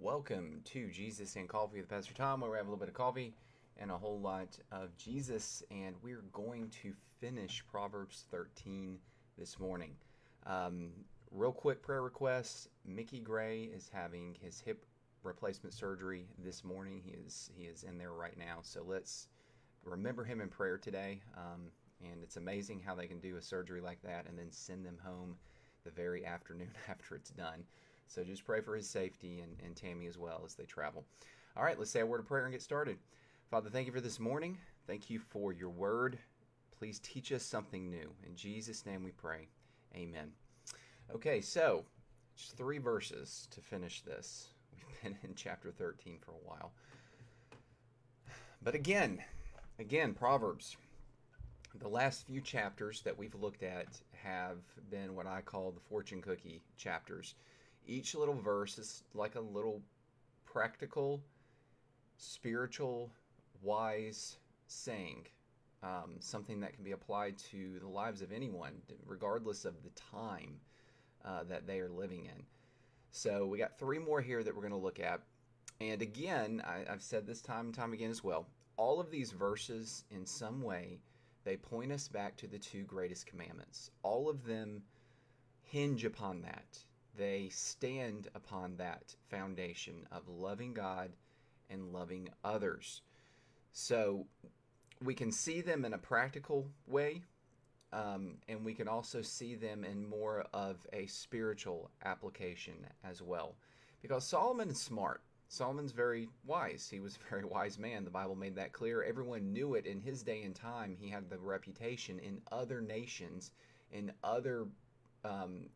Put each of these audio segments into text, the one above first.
welcome to Jesus and Coffee with Pastor Tom, where we have a little bit of coffee and a whole lot of Jesus, and we're going to finish Proverbs 13 this morning. Um, real quick prayer request: Mickey Gray is having his hip replacement surgery this morning. He is he is in there right now, so let's remember him in prayer today. Um, and it's amazing how they can do a surgery like that and then send them home the very afternoon after it's done. So just pray for his safety and, and Tammy as well as they travel. All right, let's say a word of prayer and get started. Father, thank you for this morning. Thank you for your word. Please teach us something new. In Jesus' name we pray. Amen. Okay, so just three verses to finish this. We've been in chapter 13 for a while. But again, again, Proverbs. The last few chapters that we've looked at have been what I call the fortune cookie chapters. Each little verse is like a little practical, spiritual, wise saying, um, something that can be applied to the lives of anyone, regardless of the time uh, that they are living in. So we got three more here that we're going to look at. And again, I, I've said this time and time again as well. All of these verses, in some way, they point us back to the two greatest commandments. All of them hinge upon that they stand upon that foundation of loving God and loving others. So we can see them in a practical way, um, and we can also see them in more of a spiritual application as well. Because Solomon is smart. Solomon's very wise. He was a very wise man. The Bible made that clear. Everyone knew it in his day and time. He had the reputation in other nations, in other um,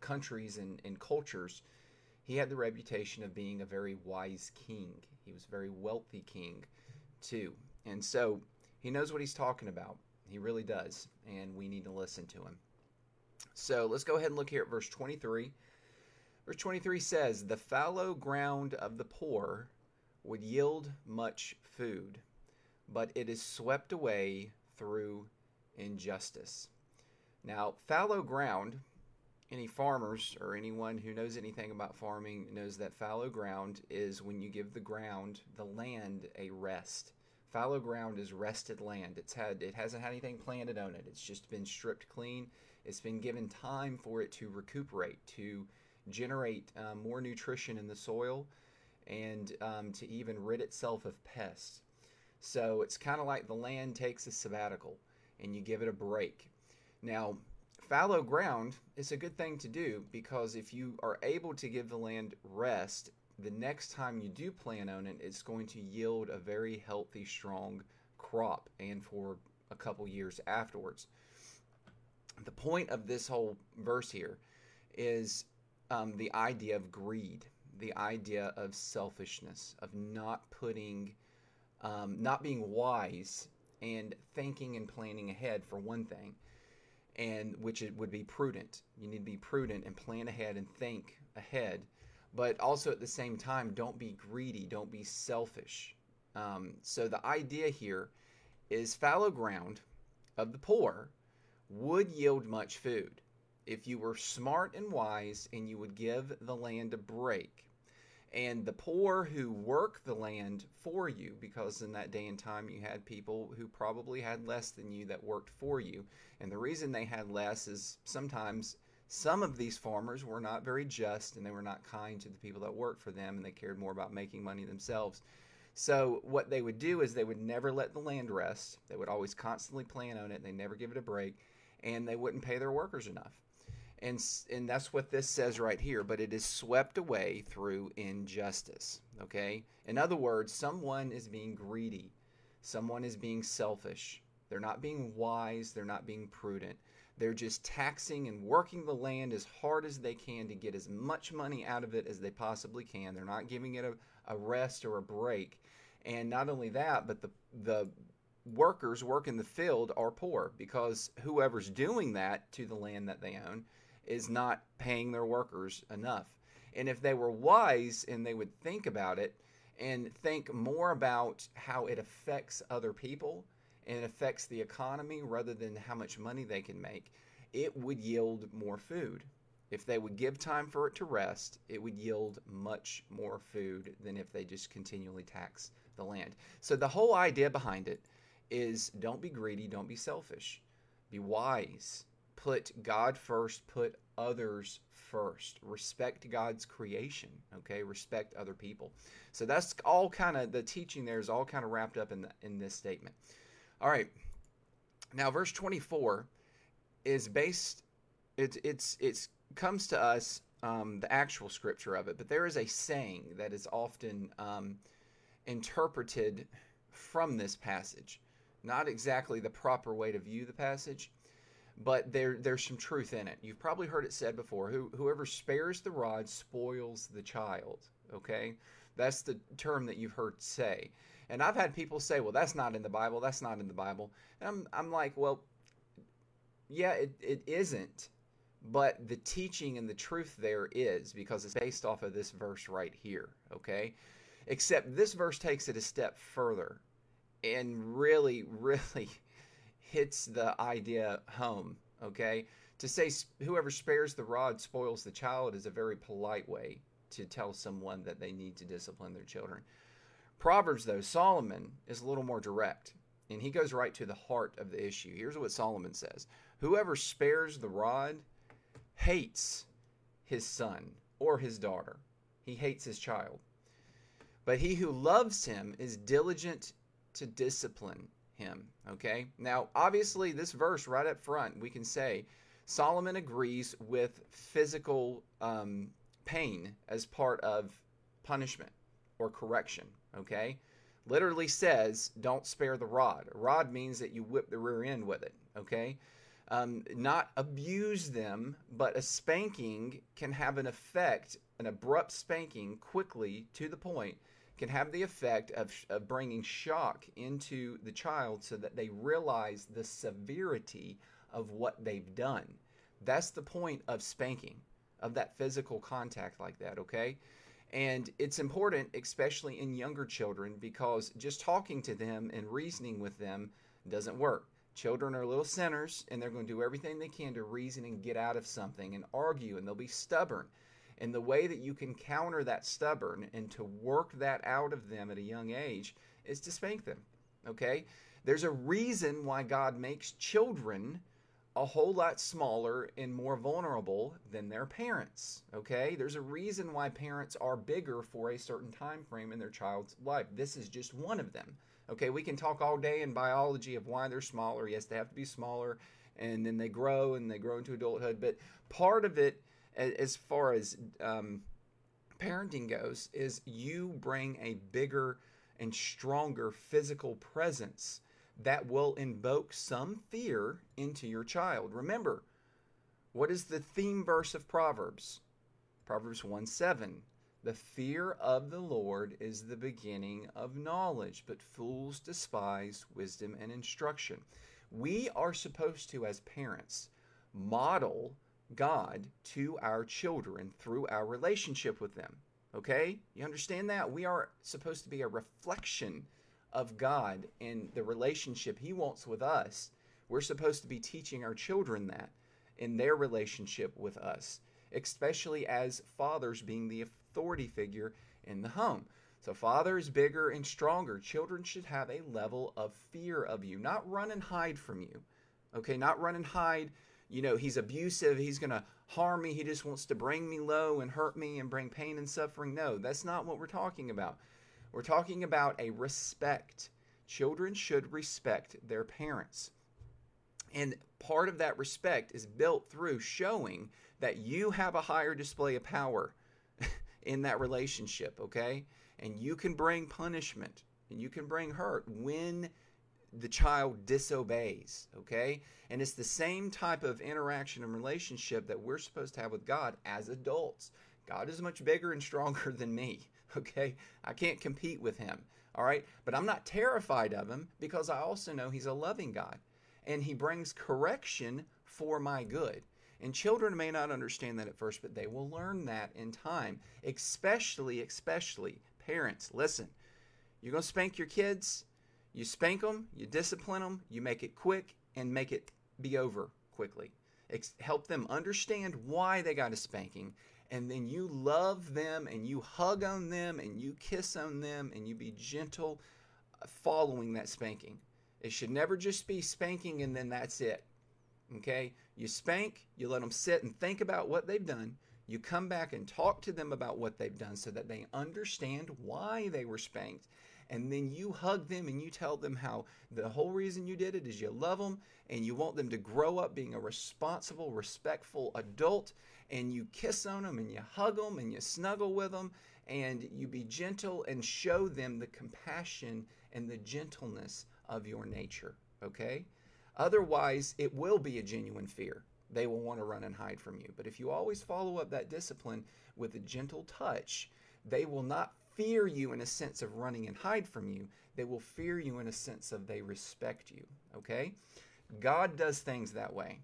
countries and, and cultures, he had the reputation of being a very wise king. He was a very wealthy king, too. And so he knows what he's talking about. He really does. And we need to listen to him. So let's go ahead and look here at verse 23. Verse 23 says, The fallow ground of the poor would yield much food, but it is swept away through injustice. Now, fallow ground any farmers or anyone who knows anything about farming knows that fallow ground is when you give the ground, the land, a rest. Fallow ground is rested land. It's had it hasn't had anything planted on it. It's just been stripped clean. It's been given time for it to recuperate, to generate um, more nutrition in the soil, and um, to even rid itself of pests. So it's kind of like the land takes a sabbatical, and you give it a break. Now, fallow ground is a good thing to do because if you are able to give the land rest, the next time you do plant on it, it's going to yield a very healthy, strong crop and for a couple years afterwards. The point of this whole verse here is um, the idea of greed, the idea of selfishness, of not putting, um, not being wise and thinking and planning ahead for one thing and which it would be prudent. You need to be prudent and plan ahead and think ahead, but also at the same time, don't be greedy, don't be selfish. Um, so the idea here is fallow ground of the poor would yield much food if you were smart and wise and you would give the land a break and the poor who work the land for you, because in that day and time you had people who probably had less than you that worked for you. And the reason they had less is sometimes some of these farmers were not very just and they were not kind to the people that worked for them and they cared more about making money themselves. So, what they would do is they would never let the land rest. They would always constantly plan on it. They never give it a break and they wouldn't pay their workers enough and and that's what this says right here but it is swept away through injustice okay? In other words someone is being greedy. Someone is being selfish. They're not being wise. They're not being prudent. They're just taxing and working the land as hard as they can to get as much money out of it as they possibly can. They're not giving it a, a rest or a break. And not only that but the the workers work in the field are poor because whoever's doing that to the land that they own is not paying their workers enough. And if they were wise and they would think about it and think more about how it affects other people and affects the economy rather than how much money they can make, it would yield more food. If they would give time for it to rest, it would yield much more food than if they just continually tax the land. So the whole idea behind it is don't be greedy, don't be selfish. Be wise. Put God first, put others first. Respect God's creation, okay? Respect other people. So that's all kind of the teaching there is all kind of wrapped up in the, in this statement. All right. Now verse 24 is based it's it's it's comes to us um, the actual scripture of it, but there is a saying that is often um, interpreted from this passage. Not exactly the proper way to view the passage, but there there's some truth in it. You've probably heard it said before. Who, whoever spares the rod spoils the child. Okay, that's the term that you've heard say. And I've had people say, "Well, that's not in the Bible. That's not in the Bible." And I'm I'm like, well, yeah, it, it isn't but the teaching and the truth there is because it's based off of this verse right here, okay? Except this verse takes it a step further and really, really hits the idea home, okay? To say whoever spares the rod spoils the child is a very polite way to tell someone that they need to discipline their children. Proverbs, though, Solomon is a little more direct, and he goes right to the heart of the issue. Here's what Solomon says Whoever spares the rod hates his son or his daughter. He hates his child. But he who loves him is diligent to discipline him. Okay? Now, obviously, this verse right up front, we can say Solomon agrees with physical um, pain as part of punishment or correction. Okay? Literally says, don't spare the rod. Rod means that you whip the rear end with it. Okay? um, not abuse them, but a spanking can have an effect, an abrupt spanking quickly to the point can have the effect of, of bringing shock into the child so that they realize the severity of what they've done. That's the point of spanking, of that physical contact like that, okay? And it's important, especially in younger children, because just talking to them and reasoning with them doesn't work. Children are little sinners, and they're going to do everything they can to reason and get out of something and argue, and they'll be stubborn. And the way that you can counter that stubborn and to work that out of them at a young age is to spank them. Okay? There's a reason why God makes children a whole lot smaller and more vulnerable than their parents. Okay? There's a reason why parents are bigger for a certain time frame in their child's life. This is just one of them. Okay, we can talk all day in biology of why they're smaller. Yes, they have to be smaller, and then they grow and they grow into adulthood. But part of it, as far as um, parenting goes, is you bring a bigger and stronger physical presence that will invoke some fear into your child. Remember, what is the theme verse of Proverbs? Proverbs 1 7. The fear of the Lord is the beginning of knowledge, but fools despise wisdom and instruction. We are supposed to, as parents, model God to our children through our relationship with them. Okay? You understand that? We are supposed to be a reflection of God and the relationship He wants with us. We're supposed to be teaching our children that in their relationship with us, especially as fathers being the authority figure in the home. So, father is bigger and stronger. Children should have a level of fear of you, not run and hide from you. Okay, not run and hide. You know, he's abusive. He's going to harm me. He just wants to bring me low and hurt me and bring pain and suffering. No, that's not what we're talking about. We're talking about a respect. Children should respect their parents. And part of that respect is built through showing that you have a higher display of power in that relationship, okay? And you can bring punishment and you can bring hurt when the child disobeys, okay? And it's the same type of interaction and relationship that we're supposed to have with God as adults. God is much bigger and stronger than me, okay? I can't compete with him, all right? But I'm not terrified of him because I also know he's a loving God and he brings correction for my good. And children may not understand that at first, but they will learn that in time. Especially, especially parents. Listen, you're going to spank your kids. You spank them, you discipline them, you make it quick, and make it be over quickly. ex- help them understand why they got a spanking, and then you love them and you hug on them and you kiss on them and you be gentle uh, following that spanking. It should never just be spanking and then that's it. Okay? You spank, you let them sit and think about what they've done. You come back and talk to them about what they've done so that they understand why they were spanked. And then you hug them and you tell them how the whole reason you did it is you love them and you want them to grow up being a responsible, respectful adult. And you kiss on them and you hug them and you snuggle with them and you be gentle and show them the compassion and the gentleness of your nature. Okay? Otherwise, it will be a genuine fear. They will want to run and hide from you. But if you always follow up that discipline with a gentle touch, they will not fear you in a sense of running and hide from you. They will fear you in a sense of they respect you. Okay? God does things that way.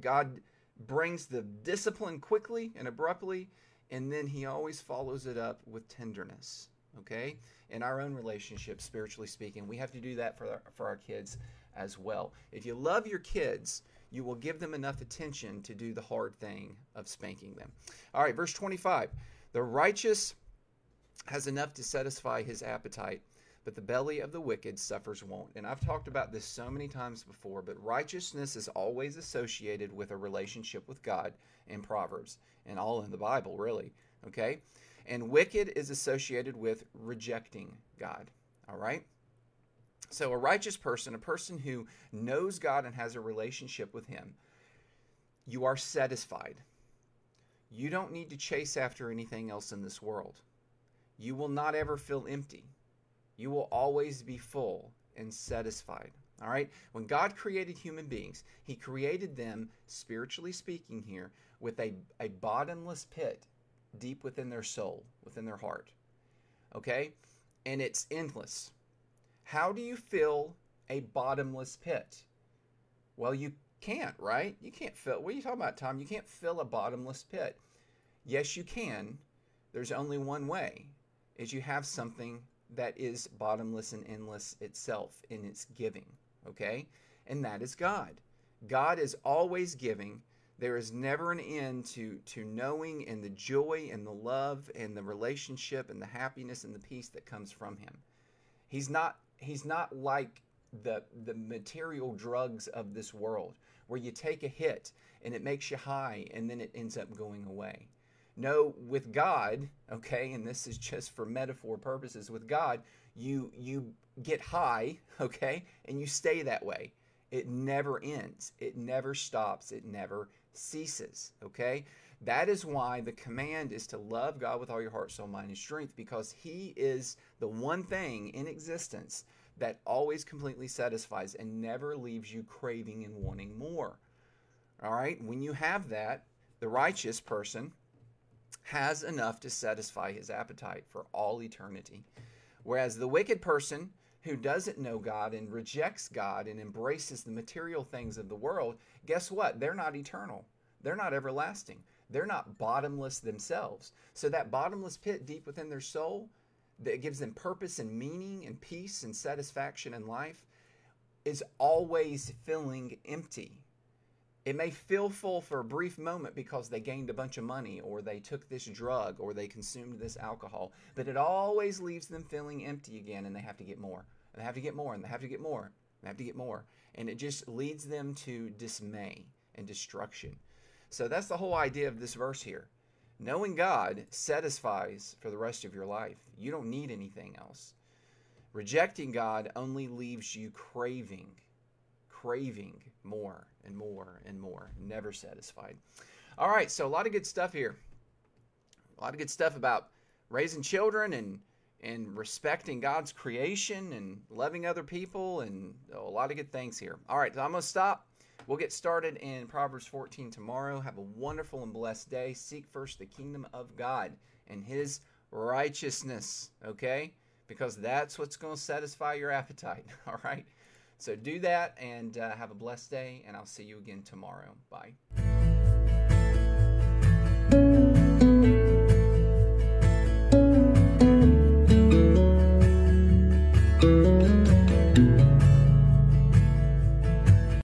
God brings the discipline quickly and abruptly, and then he always follows it up with tenderness. Okay? In our own relationship, spiritually speaking, we have to do that for our, for our kids as well. If you love your kids, you will give them enough attention to do the hard thing of spanking them. All right, verse 25. The righteous has enough to satisfy his appetite, but the belly of the wicked suffers want. And I've talked about this so many times before, but righteousness is always associated with a relationship with God in Proverbs and all in the Bible, really. Okay? And wicked is associated with rejecting God. All right? So, a righteous person, a person who knows God and has a relationship with Him, you are satisfied. You don't need to chase after anything else in this world. You will not ever feel empty. You will always be full and satisfied. All right? When God created human beings, He created them, spiritually speaking, here, with a, a bottomless pit deep within their soul, within their heart. Okay? And it's endless. How do you fill a bottomless pit? Well, you can't, right? You can't fill. What are you talking about, Tom? You can't fill a bottomless pit. Yes, you can. There's only one way is you have something that is bottomless and endless itself in its giving, okay? And that is God. God is always giving. There is never an end to, to knowing and the joy and the love and the relationship and the happiness and the peace that comes from him. He's not he's not like the the material drugs of this world where you take a hit and it makes you high and then it ends up going away. No, with God, okay, and this is just for metaphor purposes, with God, you you get high, okay, and you stay that way. It never ends. It never stops. It never ceases, okay? That is why the command is to love God with all your heart, soul, mind, and strength, because He is the one thing in existence that always completely satisfies and never leaves you craving and wanting more. All right? When you have that, the righteous person, has enough to satisfy his appetite for all eternity. Whereas the wicked person who doesn't know God and rejects God and embraces the material things of the world, guess what? They're not eternal. They're not everlasting. They're not bottomless themselves. So that bottomless pit deep within their soul that gives them purpose and meaning and peace and satisfaction in life is always feeling empty it may feel full for a brief moment because they gained a bunch of money or they took this drug or they consumed this alcohol, but it always leaves them feeling empty again and they have to get more. And they have to get more and they have to get more. They have to get more. And it just leads them to dismay and destruction. So that's the whole idea of this verse here. Knowing God satisfies for the rest of your life. You don't need anything else. Rejecting God only leaves you craving, craving more and more and more, never satisfied. All right, so a lot of good stuff here. A lot of good stuff about raising children and and respecting God's creation and loving other people and a lot of good things here. All right, so I'm going to stop. We'll get started in Proverbs 14 tomorrow. Have a wonderful and blessed day. Seek first the kingdom of God and his righteousness, okay? Because that's what's going to satisfy your appetite, all right? So do that and uh, have a blessed day, and I'll see you again tomorrow. Bye.